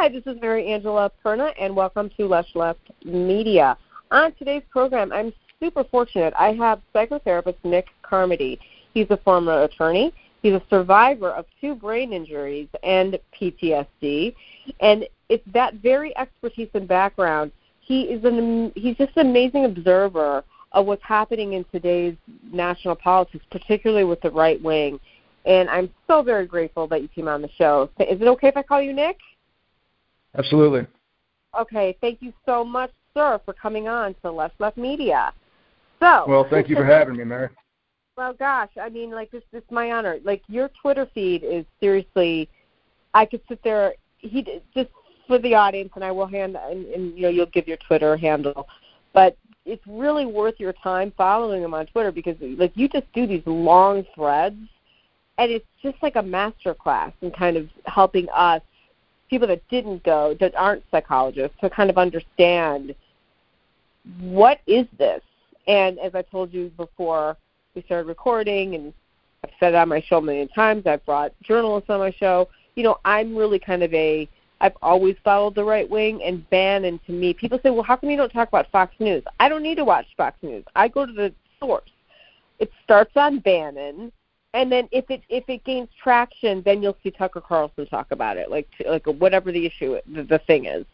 Hi, this is Mary Angela Perna, and welcome to Lush Left Media. On today's program, I'm super fortunate. I have psychotherapist Nick Carmody. He's a former attorney. He's a survivor of two brain injuries and PTSD, and it's that very expertise and background. He is an he's just an amazing observer of what's happening in today's national politics, particularly with the right wing. And I'm so very grateful that you came on the show. Is it okay if I call you Nick? Absolutely. Okay, thank you so much, sir, for coming on to Left Left Media. So. Well, thank you for having me, Mary. Well, gosh, I mean, like this, this is my honor. Like your Twitter feed is seriously, I could sit there. He just for the audience, and I will hand, and, and you know, you'll give your Twitter handle, but it's really worth your time following him on Twitter because like you just do these long threads, and it's just like a master class in kind of helping us people that didn't go, that aren't psychologists, to kind of understand what is this. And as I told you before we started recording, and I've said it on my show a million times, I've brought journalists on my show. You know, I'm really kind of a I've always followed the right wing and Bannon to me. People say, well, how come you don't talk about Fox News? I don't need to watch Fox News. I go to the source. It starts on Bannon and then if it if it gains traction, then you'll see Tucker Carlson talk about it, like like whatever the issue the, the thing is,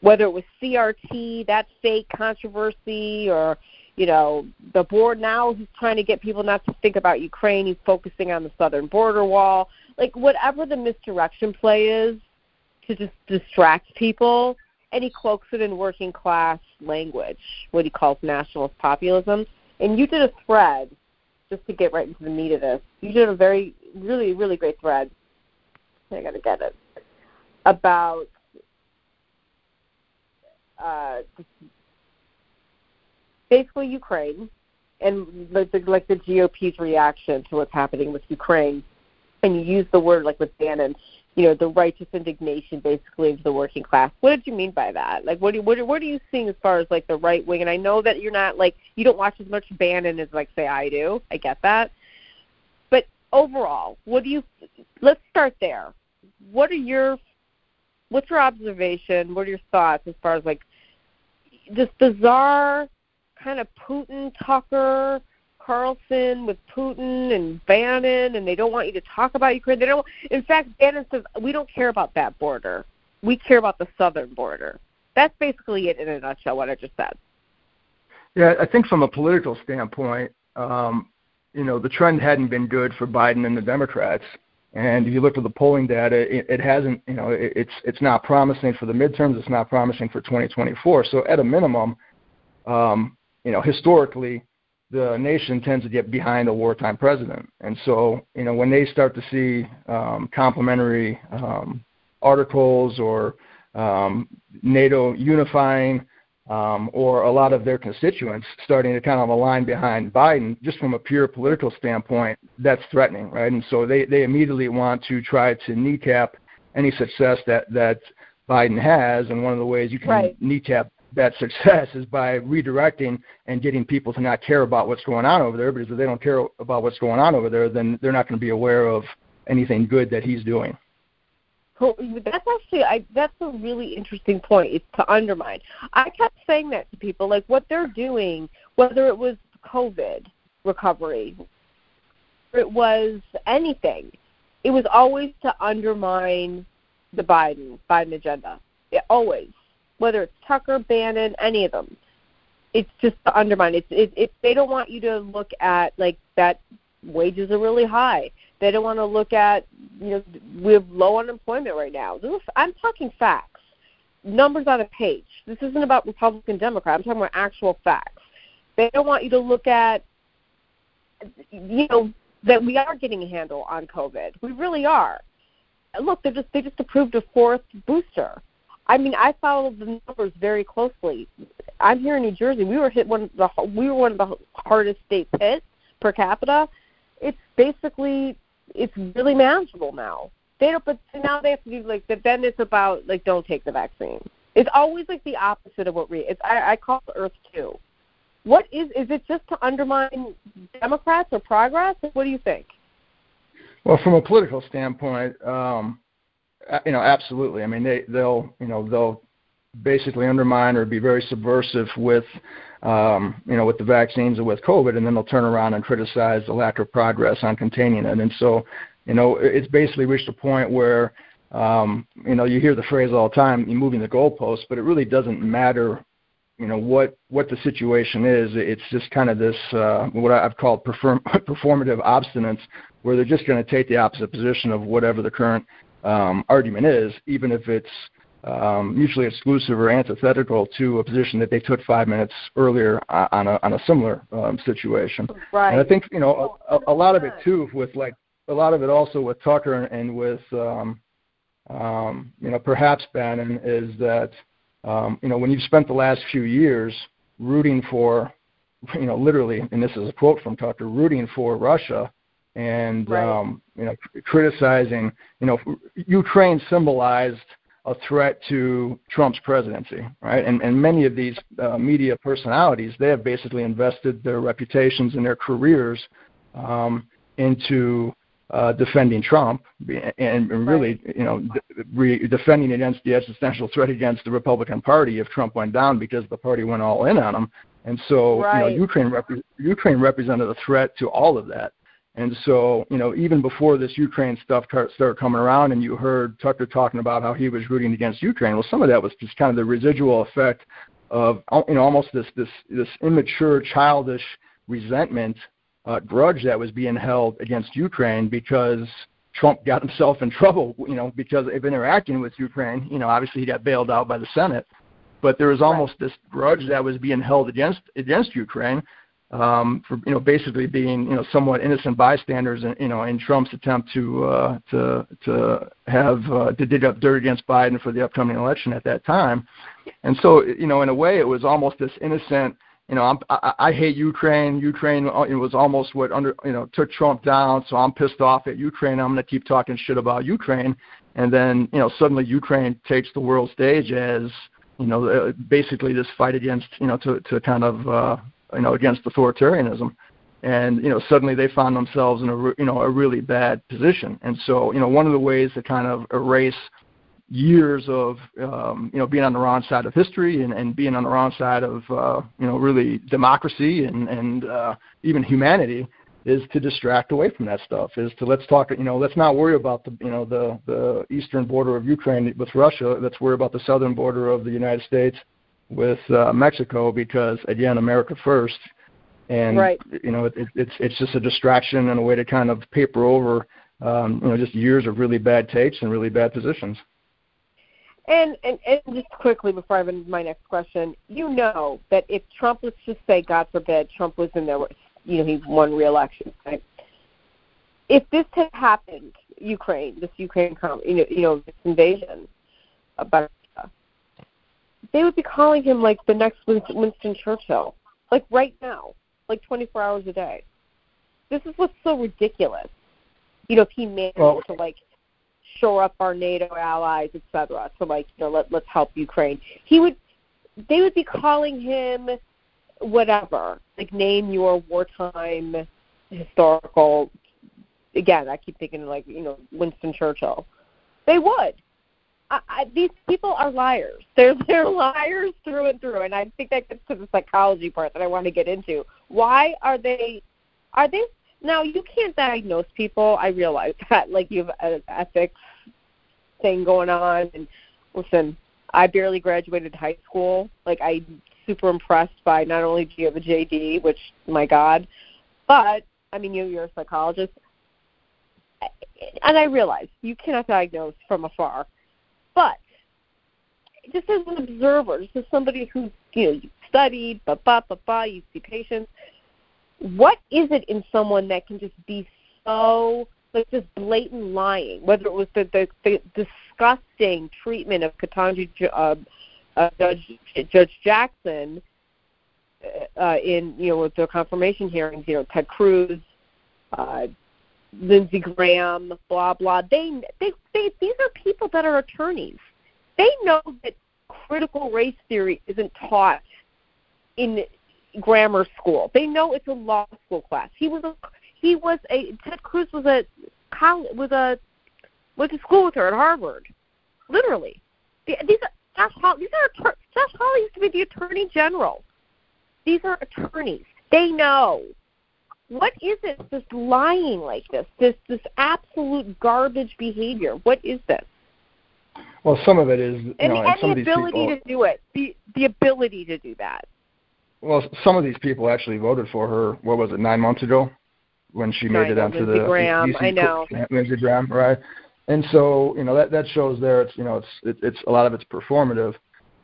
whether it was CRT, that fake controversy, or you know the board now he's trying to get people not to think about Ukraine, he's focusing on the southern border wall, like whatever the misdirection play is to just distract people, and he cloaks it in working class language, what he calls nationalist populism. And you did a thread just to get right into the meat of this, you did a very, really, really great thread. I got to get it. About uh, basically Ukraine and like the, like the GOP's reaction to what's happening with Ukraine, and you use the word like with Bannon, you know, the righteous indignation basically of the working class. What did you mean by that? Like, what do you, what, what are you seeing as far as like the right wing? And I know that you're not like you don't watch as much Bannon as like say I do. I get that, but overall, what do you? Let's start there. What are your what's your observation? What are your thoughts as far as like this bizarre kind of Putin Tucker Carlson with Putin and Bannon, and they don't want you to talk about Ukraine. They don't. In fact, Bannon says we don't care about that border. We care about the southern border. That's basically it in a nutshell. What I just said. Yeah, I think from a political standpoint, um, you know, the trend hadn't been good for Biden and the Democrats. And if you look at the polling data, it, it hasn't, you know, it, it's it's not promising for the midterms. It's not promising for 2024. So at a minimum, um, you know, historically, the nation tends to get behind a wartime president. And so, you know, when they start to see um, complimentary um, articles or um, NATO unifying um, or a lot of their constituents starting to kind of align behind Biden, just from a pure political standpoint, that's threatening, right? And so they, they immediately want to try to kneecap any success that, that Biden has. And one of the ways you can right. kneecap that success is by redirecting and getting people to not care about what's going on over there because if they don't care about what's going on over there then they're not going to be aware of anything good that he's doing. That's actually I, that's a really interesting point. It's to undermine. I kept saying that to people, like what they're doing, whether it was COVID recovery, it was anything. It was always to undermine the Biden Biden agenda. It, always whether it's Tucker, Bannon, any of them. It's just to undermine. It's it, it they don't want you to look at like that wages are really high. They don't want to look at you know we have low unemployment right now. I'm talking facts, numbers on a page. This isn't about Republican Democrat. I'm talking about actual facts. They don't want you to look at you know that we are getting a handle on COVID. We really are. Look, they just they just approved a fourth booster. I mean, I follow the numbers very closely. I'm here in New Jersey. We were hit one of the we were one of the hardest states hit per capita. It's basically it's really manageable now. They don't, but now they have to do like then it's about like don't take the vaccine. It's always like the opposite of what we. It's I, I call it Earth Two. What is is it just to undermine Democrats or progress? What do you think? Well, from a political standpoint, um, you know, absolutely. I mean, they they'll you know they'll basically undermine or be very subversive with um, you know with the vaccines and with COVID, and then they'll turn around and criticize the lack of progress on containing it. And so, you know, it's basically reached a point where um, you know you hear the phrase all the time, "you're moving the goalposts," but it really doesn't matter you know what what the situation is. It's just kind of this uh, what I've called perform, performative obstinance, where they're just going to take the opposite position of whatever the current um, argument is, even if it's um, mutually exclusive or antithetical to a position that they took five minutes earlier on a on a similar um, situation. Right. And I think you know a, a lot of it too with like a lot of it also with Tucker and with um, um, you know perhaps Bannon is that um, you know when you've spent the last few years rooting for you know literally and this is a quote from Tucker rooting for Russia and right. um, you know criticizing you know Ukraine symbolized a threat to Trump's presidency, right? And and many of these uh, media personalities they have basically invested their reputations and their careers um, into uh, defending Trump and, and really, you know, re- defending against the existential threat against the Republican Party if Trump went down because the party went all in on him. And so, right. you know, Ukraine rep- Ukraine represented a threat to all of that. And so, you know, even before this Ukraine stuff started coming around, and you heard Tucker talking about how he was rooting against Ukraine, well, some of that was just kind of the residual effect of, you know, almost this this this immature, childish resentment, uh, grudge that was being held against Ukraine because Trump got himself in trouble, you know, because of interacting with Ukraine. You know, obviously he got bailed out by the Senate, but there was almost right. this grudge that was being held against against Ukraine um, for you know basically being you know somewhat innocent bystanders in, you know in Trump's attempt to uh, to to have uh, to dig up dirt against Biden for the upcoming election at that time, and so you know in a way it was almost this innocent you know I'm, I, I hate Ukraine. Ukraine uh, it was almost what under you know took Trump down, so I'm pissed off at Ukraine. I'm going to keep talking shit about Ukraine, and then you know suddenly Ukraine takes the world stage as you know uh, basically this fight against you know to to kind of uh, you know, against authoritarianism. And you know, suddenly they found themselves in a you know a really bad position. And so, you know, one of the ways to kind of erase years of um, you know being on the wrong side of history and, and being on the wrong side of uh, you know really democracy and and uh, even humanity is to distract away from that stuff. Is to let's talk. You know, let's not worry about the you know the the eastern border of Ukraine with Russia. Let's worry about the southern border of the United States with uh, Mexico because again, America first, and right. you know it, it, it's it's just a distraction and a way to kind of paper over um, you know just years of really bad takes and really bad positions. And, and and just quickly before I move my next question, you know that if Trump, let's just say, God forbid, Trump was in there, you know, he won re-election, right? If this had happened, Ukraine, this Ukraine, you know, you know, this invasion, about they would be calling him like the next Winston Churchill, like right now, like 24 hours a day. This is what's so ridiculous. You know, if he managed well, to like shore up our NATO allies, etc. So like, you know, let let's help Ukraine. He would, they would be calling him whatever, like name your wartime historical. Again, I keep thinking like you know Winston Churchill. They would I, I, these people are liars. They're they're liars through and through, and I think that gets to the psychology part that I want to get into. Why are they? Are they now? You can't diagnose people. I realize that. Like you have an ethics thing going on, and listen, I barely graduated high school. Like I'm super impressed by not only do you have a JD, which my God, but I mean you you're a psychologist, and I realize you cannot diagnose from afar but just as an observer, just as somebody who's you know you studied, ba ba ba ba, you see patients. What is it in someone that can just be so like just blatant lying? Whether it was the the, the disgusting treatment of Ketanji uh, uh, Judge Judge Jackson uh, uh, in you know with the confirmation hearings, you know Ted Cruz, uh, Lindsey Graham, blah blah. They, they, they, these are people that are attorneys. They know that critical race theory isn't taught in grammar school. They know it's a law school class. He was a, he was a Ted Cruz was a college was a went to school with her at Harvard. Literally, these are Josh Hawley. These are Josh Hawley used to be the Attorney General. These are attorneys. They know. What is it? This lying like this, this this absolute garbage behavior. What is this? Well, some of it is, you and, know, and, and some the ability people. to do it. The the ability to do that. Well, some of these people actually voted for her. What was it? Nine months ago, when she made I it onto Lindsey the Graham, DC I know. Lindsey Graham, right? And so you know that that shows there. It's you know it's it, it's a lot of it's performative.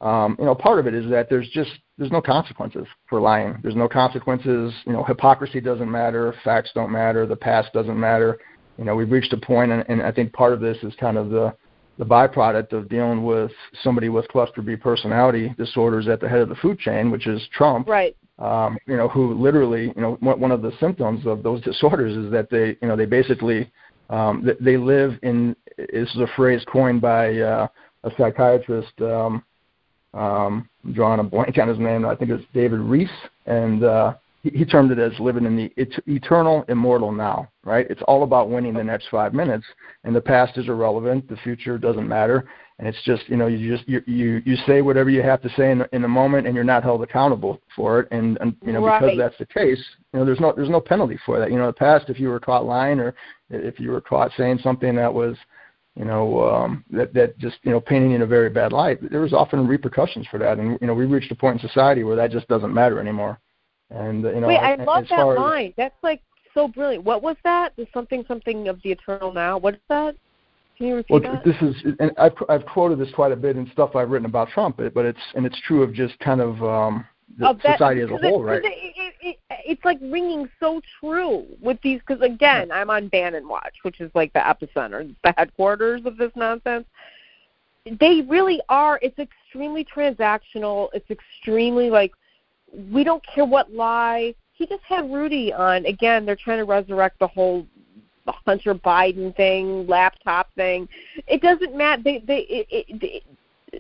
Um, you know, part of it is that there's just there's no consequences for lying. There's no consequences. You know, hypocrisy doesn't matter. Facts don't matter. The past doesn't matter. You know, we've reached a point, and, and I think part of this is kind of the the byproduct of dealing with somebody with cluster B personality disorders at the head of the food chain, which is Trump. Right. Um, you know, who literally, you know, one one of the symptoms of those disorders is that they, you know, they basically um, they live in. This is a phrase coined by uh, a psychiatrist. Um, um, I'm drawing a blank on his name. I think it's David Reiss, and uh, he, he termed it as living in the et- eternal, immortal now. Right? It's all about winning the next five minutes, and the past is irrelevant. The future doesn't matter, and it's just you know you just you you, you say whatever you have to say in the, in the moment, and you're not held accountable for it. And, and you know Right. because that's the case, you know there's no there's no penalty for that. You know, in the past, if you were caught lying or if you were caught saying something that was you know, um, that that just you know painting in a very bad light. There was often repercussions for that, and you know we reached a point in society where that just doesn't matter anymore. And you know, Wait, I as love that far as- line. That's like so brilliant. What was that? The something something of the eternal now. What is that? Can you repeat Well, that? this is, and I've I've quoted this quite a bit in stuff I've written about Trump, but but it's and it's true of just kind of um, the Of that- society as a because it- whole, right? it, it, it's like ringing so true with these. Because again, I'm on Bannon Watch, which is like the epicenter, the headquarters of this nonsense. They really are. It's extremely transactional. It's extremely like we don't care what lie. He just had Rudy on again. They're trying to resurrect the whole Hunter Biden thing, laptop thing. It doesn't matter. They they it, it, it,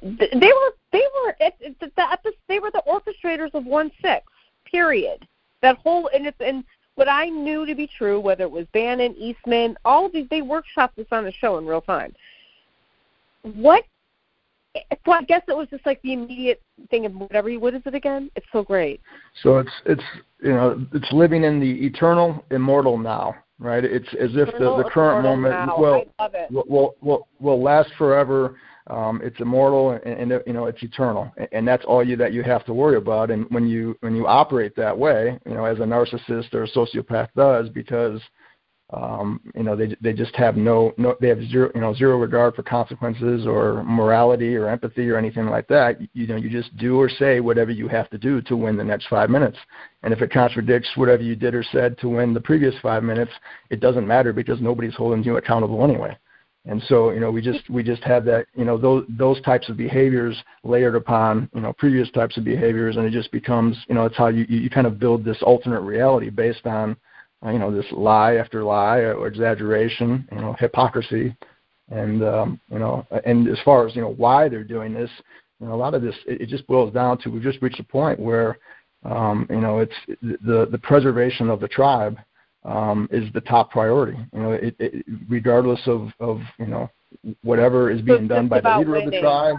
they were they were it, it, the, the they were the orchestrators of one six. Period. That whole and it's and what I knew to be true, whether it was Bannon, Eastman, all of these they workshopped this on the show in real time. What? Well, I guess it was just like the immediate thing of whatever. you- What is it again? It's so great. So it's it's you know it's living in the eternal, immortal now, right? It's as if the, the current moment now. will I love it. will will will, will last forever. Um, it's immortal and, and you know it's eternal, and, that's all you that you have to worry about. And when you when you operate that way, you know, as a narcissist or a sociopath does, because um, you know they they just have no no they have zero you know zero regard for consequences or morality or empathy or anything like that. You, know you just do or say whatever you have to do to win the next five minutes, and if it contradicts whatever you did or said to win the previous five minutes, it doesn't matter because nobody's holding you accountable anyway. And so, you know, we just we just have that, you know, those those types of behaviors layered upon, you know, previous types of behaviors, and it just becomes, you know, it's how you you kind of build this alternate reality based on, uh, you know, this lie after lie or exaggeration, you know, hypocrisy, and um, you know, and as far as you know why they're doing this, you know, a lot of this it, it just boils down to we've just reached a point where, um, you know, it's the the preservation of the tribe um, is the top priority. You know, it, it, regardless of, of you know whatever is being it's done by the leader of the tribe.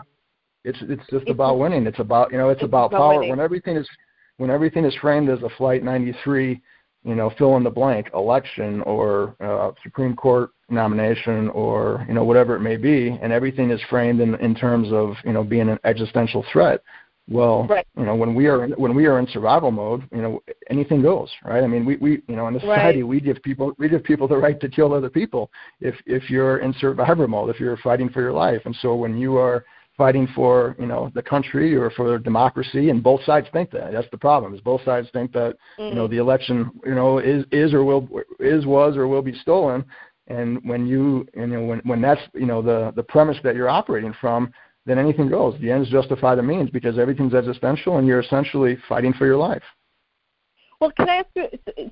It's it's just It's about winning. It's about you know it's, it's about, about power. winning. When everything is when everything is framed as a Flight 93, you know, fill in the blank election or uh, Supreme Court nomination or you know whatever it may be, and everything is framed in in terms of you know being an existential threat. Well, Right. you know, when we are in, when we are in survival mode, you know, anything goes, right? I mean, we, we you know, in the Right. society, we give people we give people the right to kill other people if if you're in survival mode, if you're fighting for your life. And so when you are fighting for you know the country or for democracy, and both sides think that. That's the problem. Is both sides think that you know Mm. the election you know is is or will is was or will be stolen. And when you you know when when that's you know the the premise that you're operating from, then anything goes. The ends justify the means because everything's existential, and you're essentially fighting for your life. Well, can I ask you?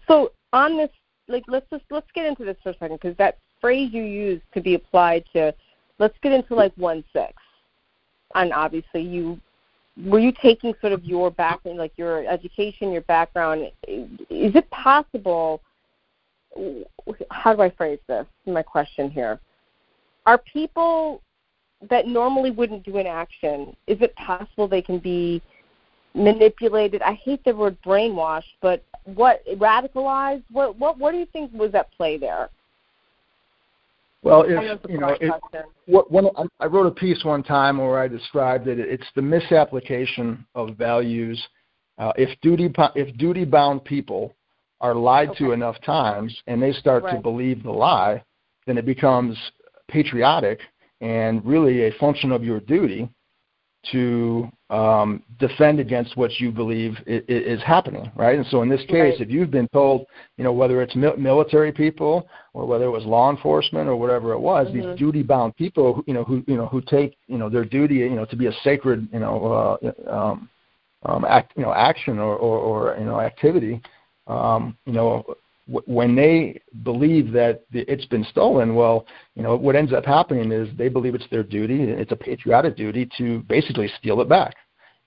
So on this, like, let's just let's get into this for a second because that phrase you used could be applied to. Let's get into like one six, and obviously you were you taking sort of your background, like your education, your background. Is it possible? How do I phrase this? My question here: Are people that normally wouldn't do an action, is it possible they can be manipulated? I hate the word brainwashed, but what radicalized? What what what do you think was at play there? Well, if you know, it, what, one, I wrote a piece one time where I described it. It's the misapplication of values. Uh, if duty if duty bound people are lied okay. to enough times and they start right. to believe the lie, then it becomes patriotic and really a function of your duty to um, defend against what you believe is, is happening, right? And so in this case, right. if you've been told, you know, whether it's military people or whether it was law enforcement or whatever it was, mm-hmm. these duty-bound people, you know, who you know who take you know their duty, you know, to be a sacred, you know, uh, um, um, act, you know, action or, or, or you know activity, um, you know, when they believe that it's been stolen, well, you know, what ends up happening is they believe it's their duty, it's a patriotic duty to basically steal it back.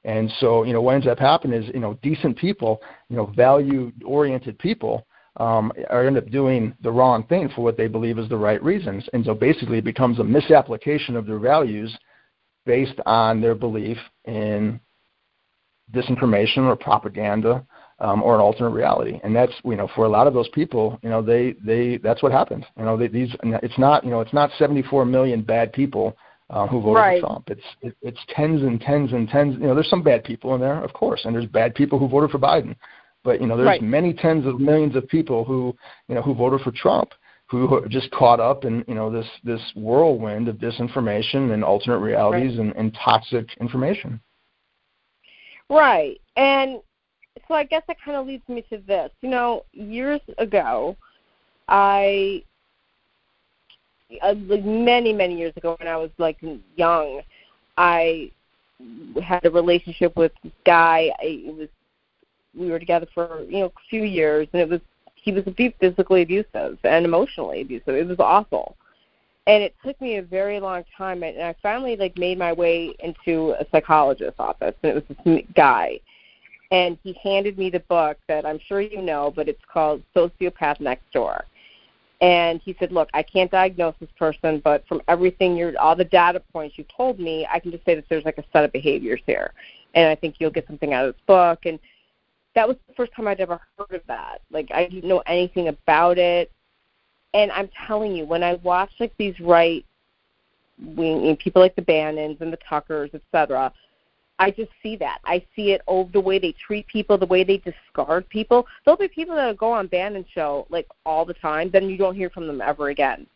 And so, you know, what ends up happening is, you know, decent people, you know, value-oriented people um, are end up doing the wrong thing for what they believe is the right reasons. And so basically it becomes a misapplication of their values based on their belief in disinformation or propaganda um, or an alternate reality. And that's you know for a lot of those people, you know they they that's what happened. You know they, these it's not you know it's not 74 million bad people uh, who voted right. for Trump. It's it, it's tens and tens and tens. You know there's some bad people in there, of course, and there's bad people who voted for Biden. But you know there's right. many tens of millions of people who you know who voted for Trump who are just caught up in you know this this whirlwind of disinformation and alternate realities right. and, and toxic information. Right. And so I guess that kind of leads me to this. You know, years ago, I uh, like many many years ago when I was like young, I had a relationship with this guy. I, it was we were together for you know a few years, and it was he was physically abusive and emotionally abusive. It was awful, and it took me a very long time. And I finally like made my way into a psychologist's office, and it was this guy and he handed me the book that I'm sure you know, but it's called Sociopath Next Door. And he said, "Look, I can't diagnose this person, but from everything you're, all the data points you told me, I can just say that there's like a set of behaviors here, and I think you'll get something out of this book." And that was the first time I'd ever heard of that. Like I didn't know anything about it, and I'm telling you, when I watch like these right wing people like the Bannons and the Tuckers, etc., I just see that. I see it over the way they treat people, the way they discard people. There'll be people that go on Bannon show like all the time, then you don't hear from them ever again.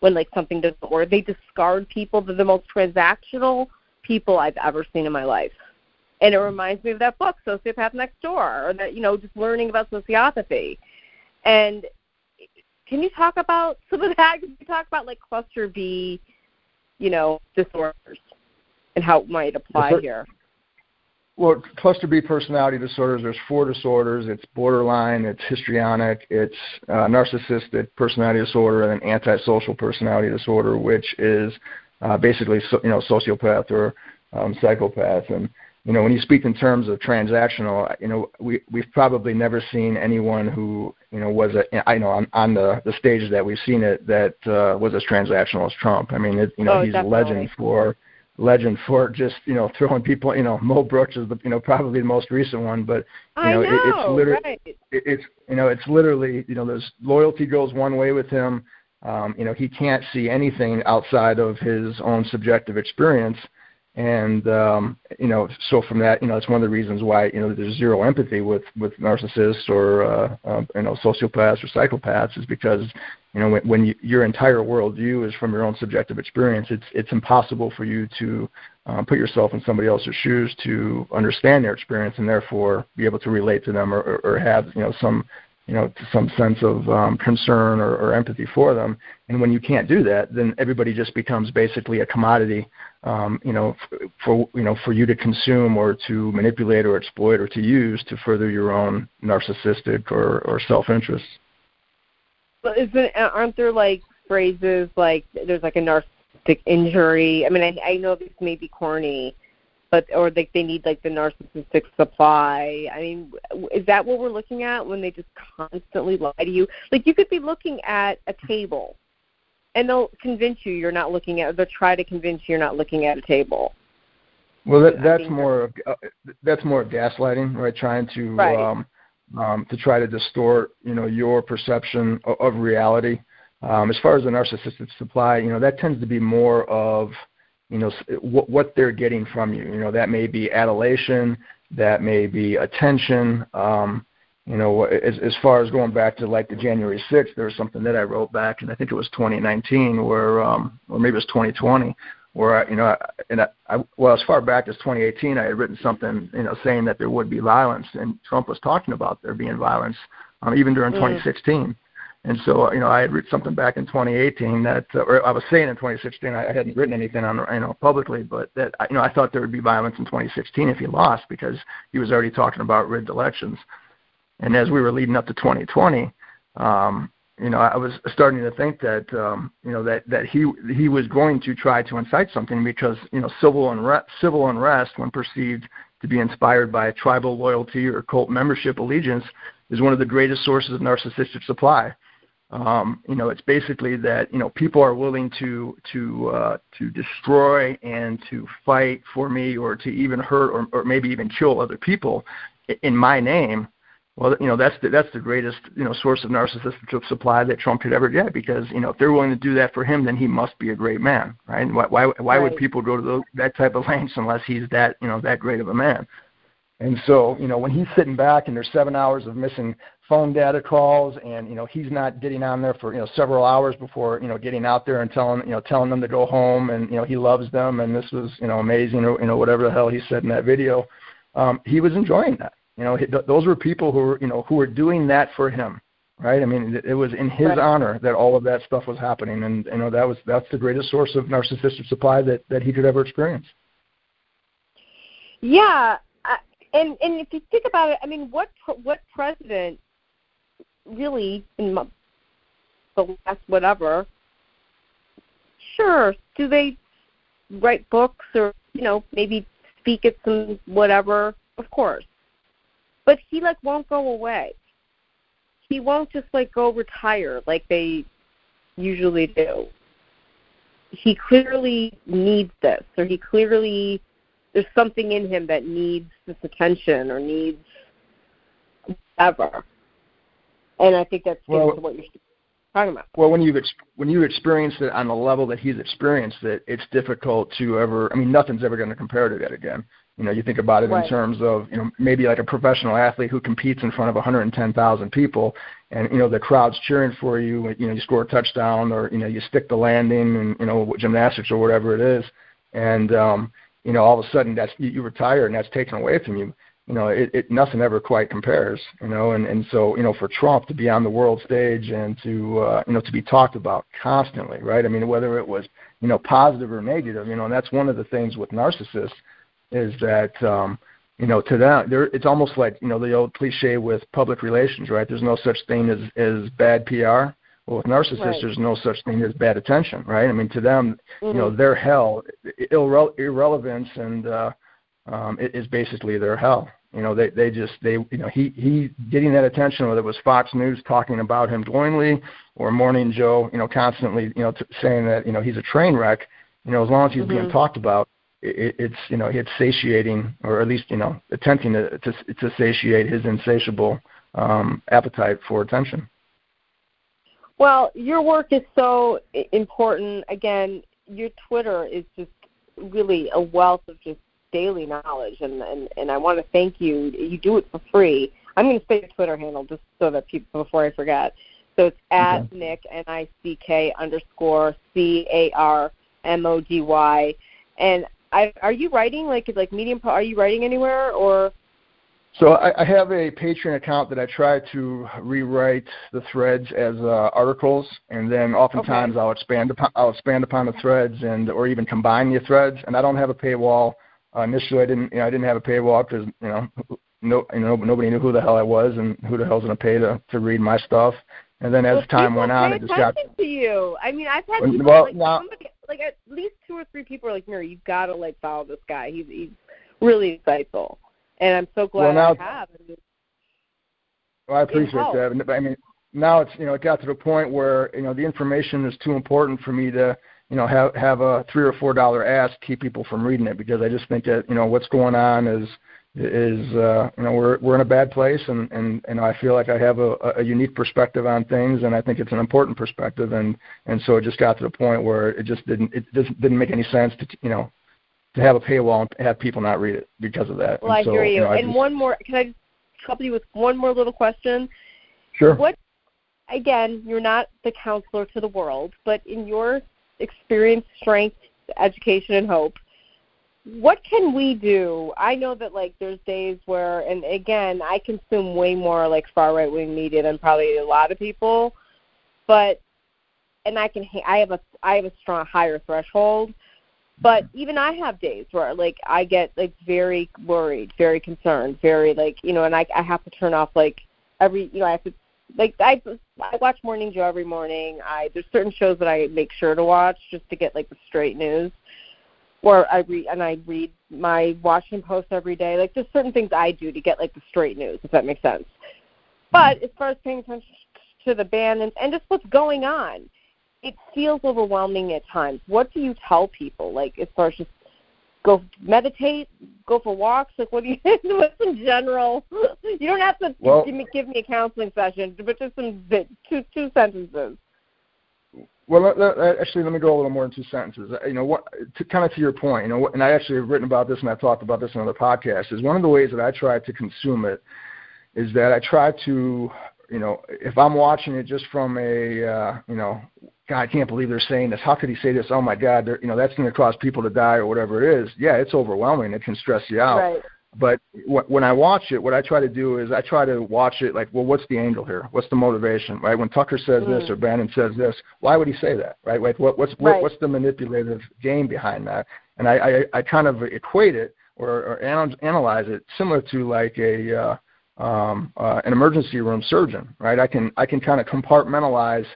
When like something doesn't work, they discard people. They're the most transactional people I've ever seen in my life. And it reminds me of that book, Sociopath Next Door, or that you know, just learning about sociopathy. And can you talk about some of that? Can you talk about like cluster B, you know, disorders and how it might apply here? well, cluster B personality disorders, there's four disorders. It's borderline, it's histrionic, it's uh, narcissistic personality disorder, and an antisocial personality disorder, which is uh, basically, so, you know, sociopath or um, psychopath. And, you know, when you speak in terms of transactional, you know, we, we've probably never seen anyone who, you know, was, a, I know, on, on the, the stage that we've seen it that uh, was as transactional as Trump. I mean, it, you know, oh, he's definitely. a legend for legend for just you know throwing people you know Mo Brooks is the you know probably the most recent one but you know, know, it, it's literally right. it, it's you know it's literally you know there's loyalty goes one way with him um you know he can't see anything outside of his own subjective experience and um you know so from that you know it's one of the reasons why you know there's zero empathy with with narcissists or uh, uh you know sociopaths or psychopaths is because you know when, when you, your entire worldview is from your own subjective experience it's it's impossible for you to um, put yourself in somebody else's shoes to understand their experience and therefore be able to relate to them or, or, or have you know some you know some sense of um, concern or, or empathy for them. And when you can't do that then everybody just becomes basically a commodity Um, you know for you know for you to consume or to manipulate or exploit or to use to further your own narcissistic or, or self interest but isn't aren't there like phrases like there's like a narcissistic injury? I mean, I, I know this may be corny, but or like they need like the narcissistic supply. I mean, is that what we're looking at when they just constantly lie to you? Like you could be looking at a table, and they'll convince you you're not looking at. They'll try to convince you you're not looking at a table. Well, that, that's more of, uh, that's more of gaslighting, right? Trying to right. um, um, to try to distort, you know, your perception of, of reality. Um, as far as the narcissistic supply, you know, that tends to be more of, you know, what, what they're getting from you. You know, that may be adulation, that may be attention. Um, you know, as, as far as going back to like the January 6th, there was something that I wrote back, and I think it was 2019, where, um, or maybe it was 2020, where I, you know, and I, I, well, as far back as 2018, I had written something, you know, saying that there would be violence, and Trump was talking about there being violence, um, even during mm. 2016. And so, you know, I had written something back in 2018 that, uh, or I was saying in 2016, I, I hadn't written anything on, you know, publicly, but that, you know, I thought there would be violence in 2016 if he lost because he was already talking about rigged elections. And as we were leading up to 2020, um, you know, I was starting to think that, um, you know, that that he he was going to try to incite something because, you know, civil unrest, civil unrest, when perceived to be inspired by tribal loyalty or cult membership allegiance, is one of the greatest sources of narcissistic supply. Um, you know, it's basically that you know people are willing to to uh, to destroy and to fight for me, or to even hurt, or, or maybe even kill other people in my name. Well, you know that's the, that's the greatest you know source of narcissistic supply that Trump could ever get because you know if they're willing to do that for him, then he must be a great man, right? Why why, why right. would people go to those, that type of lengths unless he's that you know that great of a man? And so, you know, when he's sitting back and there's seven hours of missing phone data calls and, you know, he's not getting on there for, you know, several hours before, you know, getting out there and telling, you know, telling them to go home and, you know, he loves them and this was, you know, amazing or, you know, whatever the hell he said in that video. Um, he was enjoying that. You know, th- those were people who were, you know, who were doing that for him. Right. I mean, it, it was in his right. honor that all of that stuff was happening. And, you know, that was, that's the greatest source of narcissistic supply that, that he could ever experience. Yeah, and and if you think about it, I mean, what what president really in the last whatever? Sure, do they write books or you know maybe speak at some whatever? Of course, but he like won't go away. He won't just like go retire like they usually do. He clearly needs this, or he clearly there's something in him that needs this attention or needs whatever. And I think that's well, what you're talking about. Well, when you've ex- when you experience it on the level that he's experienced it, it's difficult to ever. I mean, nothing's ever going to compare to that again. You know, you think about it right. in terms of you know maybe like a professional athlete who competes in front of 110,000 people, and you know the crowd's cheering for you. You know, you score a touchdown, or you know you stick the landing, and you know gymnastics or whatever it is, and um, you know, all of a sudden that's you, you retire and that's taken away from you. You know, it, it nothing ever quite compares. You know, and and so you know, for Trump to be on the world stage and to uh, you know to be talked about constantly, right? I mean, whether it was you know positive or negative, you know, and that's one of the things with narcissists is that um, you know to them, there it's almost like you know the old cliche with public relations, right? There's no such thing as as bad PR well, with narcissists, right. there's no such thing as bad attention, right? I mean, to them, mm-hmm. you know, mm-hmm. their hell, irre- irrelevance, and uh, um, it is basically their hell. You know, they they just they you know he he getting that attention, whether it was Fox News talking about him glowingly or Morning Joe, you know, constantly you know t- saying that you know he's a train wreck. You know, as long as he's mm-hmm. being talked about, it, it's you know it's satiating, or at least you know attempting to to, to satiate his insatiable um, appetite for attention. Well, your work is so important. Again, your Twitter is just really a wealth of just daily knowledge, and and, and I want to thank you. You do it for free. I'm going to say your Twitter handle just so that people before I forget. So it's at okay. Nick N I C K underscore C A R M O D Y. And I are you writing like like Medium? Are you writing anywhere or? So I, I have a Patreon account that I try to rewrite the threads as uh, articles, and then oftentimes okay. I'll expand upon I'll expand upon the threads and or even combine the threads. And I don't have a paywall. Uh, initially, I didn't you know I didn't have a paywall because you know no you know nobody knew who the hell I was and who the hell's going to pay to to read my stuff. And then as well, time went on, it just got to you. I mean, I've had people well, like now, somebody, like at least two or three people are like, "Mary, you've got to like follow this guy. He's he's really insightful." and I'm so glad well, now, I have. Well, I appreciate that. But I mean, now it's you know it got to the point where you know the information is too important for me to you know have have a three or four dollar ask keep people from reading it because I just think that you know what's going on is is uh, you know we're we're in a bad place and and and I feel like I have a, a unique perspective on things and I think it's an important perspective and and so it just got to the point where it just didn't it just didn't make any sense to you know to have a paywall and have people not read it because of that. Well, and I so, hear you. you know, and just, one more, can I just help you with one more little question? Sure. What again? You're not the counselor to the world, but in your experience, strength, education, and hope what can we do? I know that like there's days where, and again, I consume way more like far right wing media than probably a lot of people, but and I can I have a I have a strong higher threshold, but even I have days where like I get like very worried, very concerned, very like you know, and I I have to turn off like every you know I have to like I I watch Morning Joe every morning. I there's certain shows that I make sure to watch just to get like the straight news or I read and I read my Washington Post every day. Like there's certain things I do to get like the straight news, if that makes sense. But as far as paying attention to the Bannon, and just what's going on, it feels overwhelming at times. What do you tell people? Like as far as just go meditate, go for walks. Like what do you? what's in general? You don't have to well, give me give me a counseling session, but just some two two sentences. Well, let, let, actually, let me go a little more in two sentences. You know, what, to, kind of to your point, you know, and I actually have written about this and I've talked about this in other podcasts. Is one of the ways that I try to consume it is that I try to, you know, if I'm watching it just from a, uh, you know, God, I can't believe they're saying this. How could he say this? Oh my God, you know, that's going to cause people to die or whatever it is. Yeah, it's overwhelming. It can stress you out. Right. But when I watch it, what I try to do is I try to watch it like, well, what's the angle here? What's the motivation, right? When Tucker says mm. this or Bannon says this, why would he say that, right? Like, what, what's right. what, what's the manipulative game behind that? And I, I, I kind of equate it or, or analyze it similar to like a uh, um, uh, an emergency room surgeon, right? I can I can kind of compartmentalize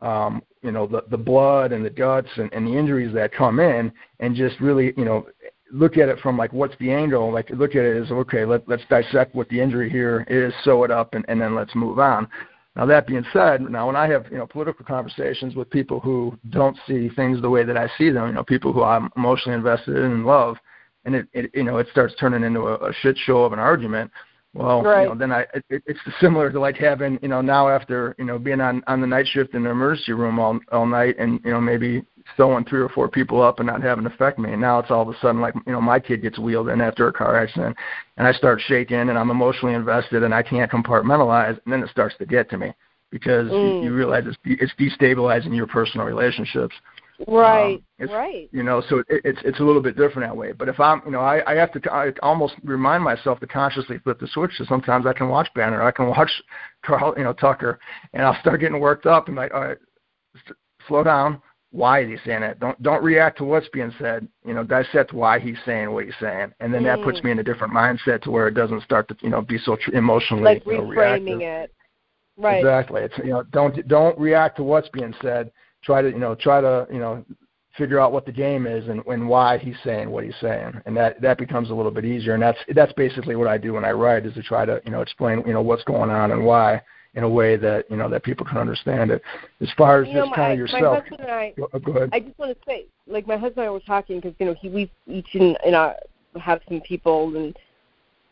um, you know the the blood and the guts and, and the injuries that come in and just really you know look at it from like what's the angle like look at it as okay let, let's dissect what the injury here is sew it up and, and then let's move on now that being said now when i have you know political conversations with people who don't see things the way that i see them you know people who i'm emotionally invested in and love and it, it you know it starts turning into a, a shit show of an argument well right. you know then i it, it's similar to like having you know now after you know being on on the night shift in the emergency room all all night and you know maybe sewing three or four people up and not having it affect me. And now it's all of a sudden like you know my kid gets wheeled in after a car accident, and I start shaking and I'm emotionally invested and I can't compartmentalize, and then it starts to get to me because mm. you, you realize it's it's destabilizing your personal relationships. Right. Um, right. You know, so it, it's it's a little bit different that way. But if I'm, you know, I I have to I almost remind myself to consciously flip the switch. So sometimes I can watch Bannon, I can watch Carl, you know, Tucker, and I'll start getting worked up and like, all right, slow down, why he's saying it? Don't don't react to what's being said. You know, dissect why he's saying what he's saying, and then mm. that puts me in a different mindset to where it doesn't start to you know be so tr- emotionally like you know, reframing reactive. it. Right. Exactly. It's you know don't don't react to what's being said. Try to you know try to you know figure out what the game is and, and why he's saying what he's saying, and that that becomes a little bit easier. And that's that's basically what I do when I write is to try to you know explain you know what's going on and why in a way that you know that people can understand it. As far as you just know, kind of yourself, my husband and I, go, go ahead. I just want to say, like my husband and I were talking because you know he we each in, in our have some people and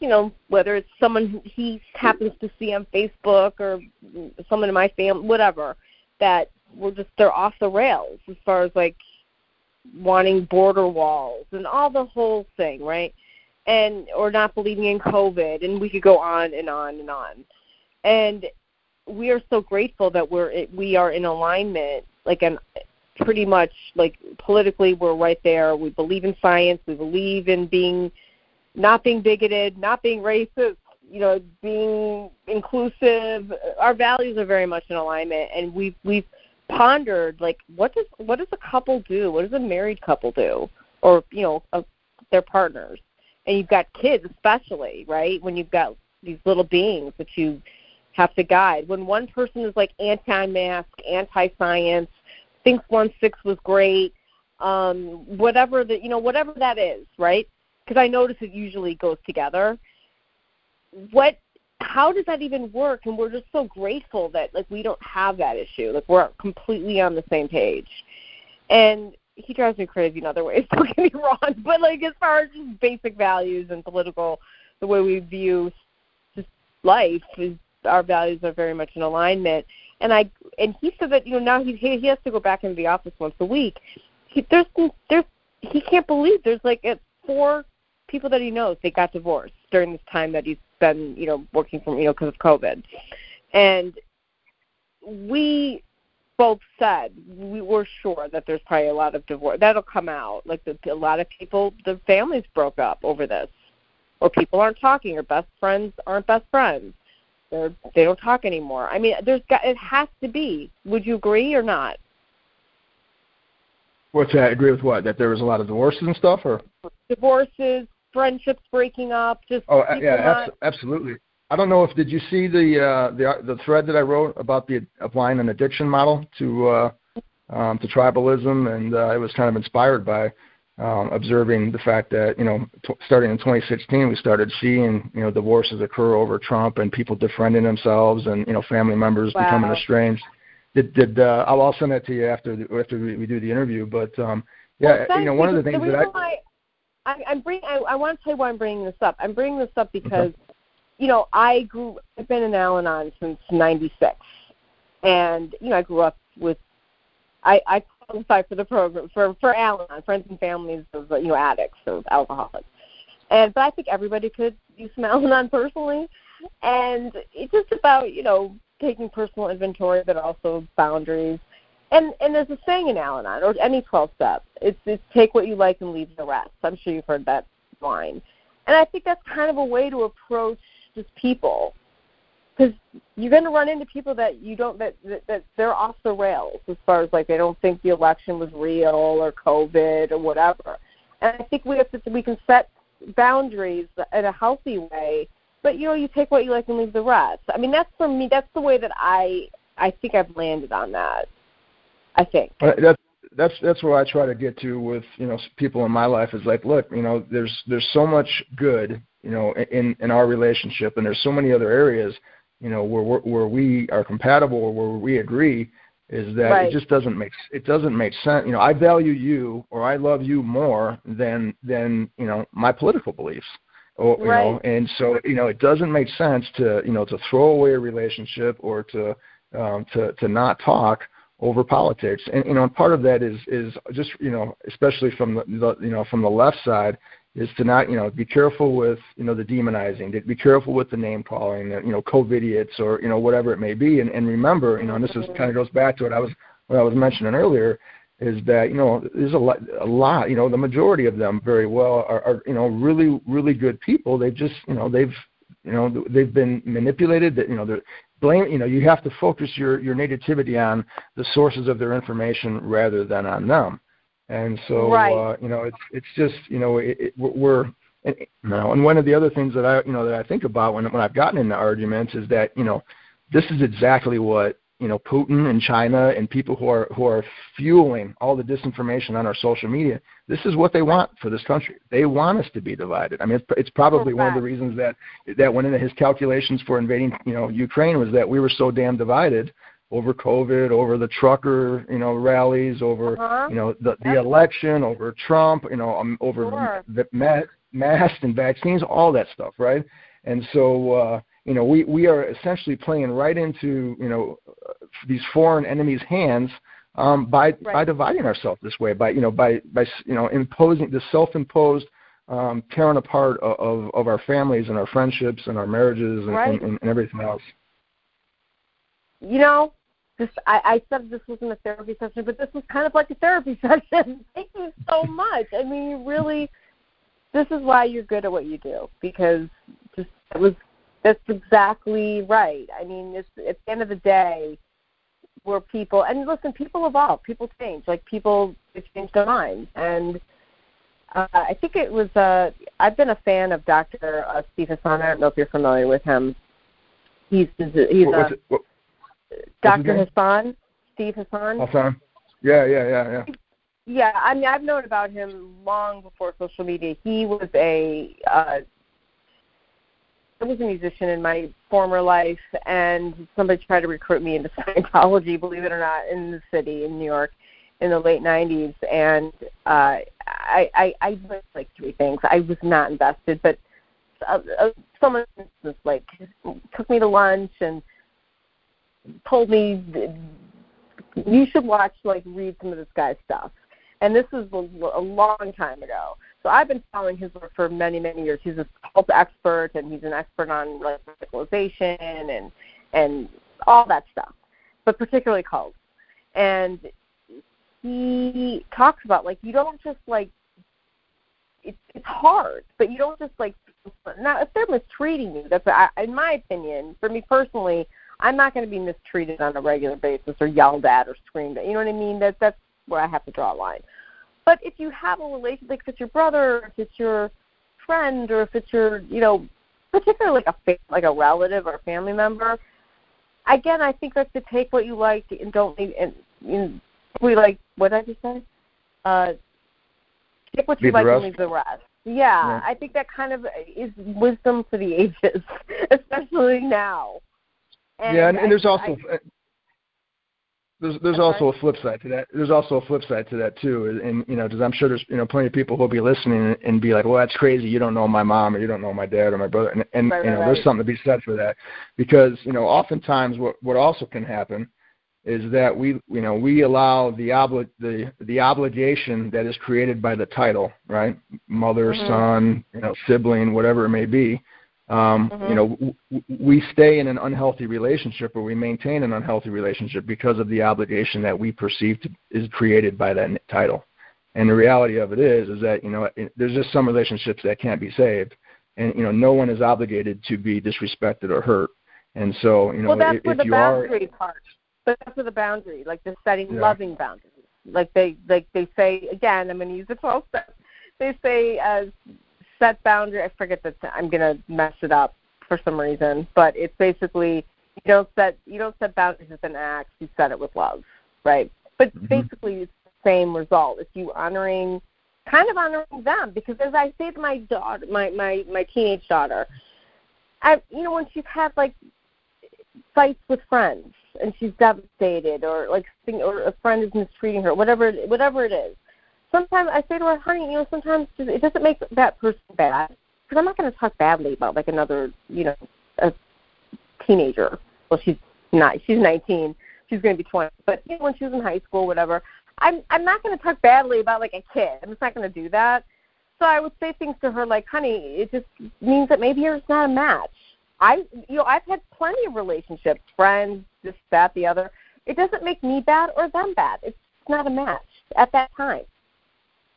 you know whether it's someone he happens to see on Facebook or someone in my family, whatever, that we're just they're off the rails as far as like wanting border walls and all the whole thing, right? And or not believing in COVID, and we could go on and on and on. And we are so grateful that we're we are in alignment like and pretty much like politically we're right there. We believe in science. We believe in being not being bigoted not being racist you know being inclusive. Our values are very much in alignment and we've we've pondered like what does what does a couple do? What does a married couple do? Or you know a, their partners. And you've got kids especially right? When you've got these little beings that you have to guide. When one person is like anti-mask, anti-science, thinks one six was great, um, whatever the you know whatever that is, right? Because I notice it usually goes together. What how does that even work? And we're just so grateful that like we don't have that issue. Like we're completely on the same page. And he drives me crazy in other ways. Don't get me wrong, but like as far as just basic values and political, the way we view life is our values are very much in alignment. And I and he said that you know now he he has to go back into the office once a week. He, there's there's he can't believe there's like at four people that he knows they got divorced during this time that he's been you know working from you know because of COVID, and we both said we were sure that there's probably a lot of divorce that'll come out. Like the, a lot of people, the families broke up over this, or people aren't talking, or best friends aren't best friends. They're they don't talk anymore. I mean, there's got it has to be. Would you agree or not? What's that? Agree with what? That there was a lot of divorces and stuff, or divorces, friendships breaking up, just oh yeah, not... abs- absolutely. I don't know if did you see the uh, the the thread that I wrote about the applying an addiction model to uh, um, to tribalism, and uh, it was kind of inspired by um, observing the fact that you know t- starting in 2016 we started seeing you know divorces occur over Trump and people defriending themselves and you know family members wow. becoming estranged. Did did uh, I'll, I'll send that to you after the, after we, we do the interview, but um, yeah, well, you know one of the things the that I, I I'm bring I, I want to tell you why I'm bringing this up. I'm bringing this up because. Okay you know, I grew. I've been in Al-Anon since '96, and you know, I grew up with. I I qualify for the program for for Al-Anon, friends and families of uh, you know addicts of alcoholics, and but I think everybody could use some Al-Anon personally, and it's just about you know taking personal inventory, but also boundaries. And and there's a saying in Al-Anon or any 12 step. It's it's take what you like and leave the rest. I'm sure you've heard that line. And I think that's kind of a way to approach just people because you're going to run into people that you don't that, that that they're off the rails as far as like they don't think the election was real or covid or whatever and i think we have to we can set boundaries in a healthy way but you know you take what you like and leave the rest i mean that's for me that's the way that i i think i've landed on that i think that's that's that's where i try to get to with you know people in my life is like look you know there's there's so much good you know, in in our relationship. And there's so many other areas, you know, where where we are compatible or where we agree is that right. it just doesn't make it doesn't make sense. You know, I value you or I love you more than than you know my political beliefs. Or, you right. know, and so you know it doesn't make sense to you know to throw away a relationship or to um, to to not talk over politics. And you know, and part of that is is just you know, especially from the, the you know from the left side, is to not, you know, be careful with, you know, the demonizing, to be careful with the name calling, you know, COVIDiots or, you know, whatever it may be. And, and remember, you know, and this is kind of goes back to what I was, what I was mentioning earlier, is that, you know, there's a lot, a lot, you know, the majority of them very well are, are you know, really, really good people. They've just, you know, they've, you know, they've been manipulated. That you know, they're blame. You know, you have to focus your your negativity on the sources of their information rather than on them. And so, right. uh, you know, it's it's just you know it, it, we're and, you know, and one of the other things that I you know that I think about when when I've gotten into arguments is that you know this is exactly what you know Putin and China and people who are who are fueling all the disinformation on our social media. This is what they want for this country. They want us to be divided. I mean, it's, it's probably one of the reasons that that went into his calculations for invading you know Ukraine was that we were so damn divided over COVID, over the trucker, you know, rallies, over uh-huh. you know the the election, over Trump, you know, um, over sure. the, the masks and vaccines, all that stuff, right? And so, uh, you know, we we are essentially playing right into you know these foreign enemies' hands um, by right. by dividing ourselves this way, by you know by by you know imposing the self-imposed um, tearing apart of, of of our families and our friendships and our marriages and, right. and, and everything else. You know, this I, I said this wasn't a therapy session, but this was kind of like a therapy session. Thank you so much. I mean, you really this is why you're good at what you do because just it was that's exactly right. I mean, it's at the end of the day, we're people, and listen, people evolve, people change. Like people they change their minds, and uh, I think it was. Uh, I've been a fan of Dr. Uh, Steve Hassan. I don't know if you're familiar with him. He's he's what, a, what, Dr. Hassan, Steve Hassan. Hassan. Yeah, yeah, yeah, yeah. Yeah, I mean, I've known about him long before social media. He was a uh, I was a musician in my former life, and somebody tried to recruit me into Scientology, believe it or not, in the city in New York in the late '90s, and uh, I, I I learned like three things. I was not invested, but uh, uh, someone just like took me to lunch and told me you should watch like read some of this guy's stuff. And this was a, long time ago. So i've been following his work for many many years. He's a cult expert and he's an expert on like radicalization and and all that stuff but particularly cults and he talks about like you don't just like it's it's hard but you don't just like now if they're mistreating you that's I, in my opinion for me personally i'm not going to be mistreated on a regular basis or yelled at or screamed at you know what i mean? That that's where i have to draw a line. But if you have a relationship like if it's your brother or if it's your friend or if it's your you know particularly like a like a relative or a family member again i think that's to take what you like and don't leave and, and we like what did i just say? Uh take what you leave like and leave the rest. Yeah, yeah, I think that kind of is wisdom for the ages, especially now. And yeah, and, and there's I, also I, there's there's also a flip side to that. There's also a flip side to that too, and you know, because I'm sure there's you know plenty of people who'll be listening and be like, well, that's crazy. You don't know my mom, or you don't know my dad, or my brother, and, and right, you know, right. there's something to be said for that, because you know, oftentimes what what also can happen is that we you know we allow the obli- the the obligation that is created by the title right mother mm-hmm. son you know sibling whatever it may be um mm-hmm. you know w- we stay in an unhealthy relationship or we maintain an unhealthy relationship because of the obligation that we perceive to, is created by that title and the reality of it is is that you know it, there's just some relationships that can't be saved and you know no one is obligated to be disrespected or hurt and so you know well, that's if, where if the you boundary are part but that's the boundary, like the setting Yeah. loving boundaries. Like they like they say again, I'm going to use the 12 steps. They say uh, set boundary. I forget that I'm going to mess it up for some reason, but it's basically you don't set you don't set boundaries with an act. You set it with love, right? But Mhm. basically, it's the same result. It's you honoring, kind of honoring them, because as I say to my daughter, my my my teenage daughter, I you know when she's had like fights with friends and she's devastated or like or a friend is mistreating her whatever whatever it is sometimes i say to her honey you know sometimes it doesn't make that person bad because i'm not going to talk badly about like another you know a teenager well she's not she's nineteen she's going to be twenty but you know, when she was in high school whatever i'm i'm not going to talk badly about like a kid i'm just not going to do that so i would say things to her like honey it just means that maybe you're just not a match I you know I've had plenty of relationships, friends, this, that, the other. It doesn't make me bad or them bad. It's not a match at that time.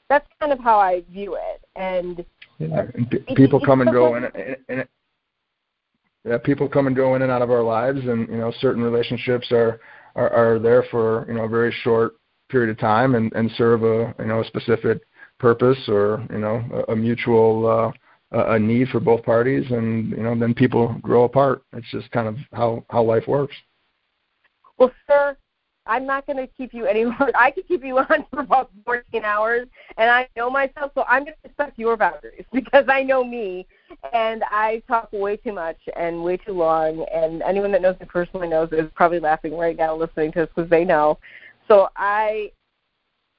That's kind of how I view it. And, yeah, and p- people come and go, and, and, and yeah, people come and go in and out of our lives, and you know certain relationships are are, are there for you know a very short period of time and, and serve a you know a specific purpose or you know a, a mutual uh, a need for both parties, and you know then people grow apart. It's just kind of how how life works. Well, sir, I'm not going to keep you any more. I could keep you on for about 14 hours, and I know myself, so I'm going to respect your boundaries because I know me, and I talk way too much and way too long. And anyone that knows me personally knows is probably laughing right now listening to this because they know. So I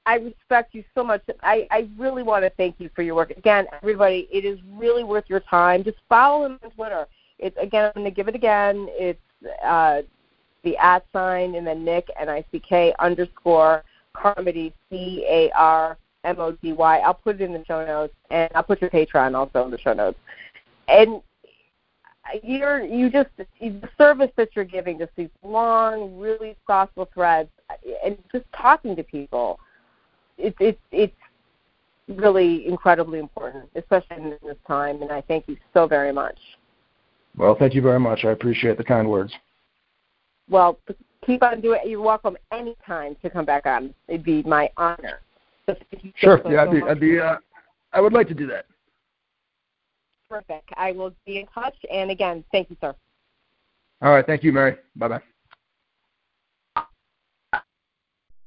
I respect you so much. I, I really want to thank you for your work. Again, everybody, it is really worth your time. Just follow him on Twitter. It's again, I'm going to give it again. It's uh, the at sign and then Nick N I C K underscore Carmody C A R M O D Y. I'll put it in the show notes, and I'll put your Patreon also in the show notes. And you're you just the service that you're giving, just these long, really thoughtful threads, and just talking to people it's it's it's really incredibly important, especially in this time. And I thank you so very much. Well, thank you very much. I appreciate the kind words. Well, keep on doing it. You're welcome anytime to come back on. It'd be my honor. Sure. Yeah, I'd be, I'd be, uh, I would like to do that. Perfect. I will be in touch. And again, thank you, sir. All right. Thank you, Mary. Bye bye.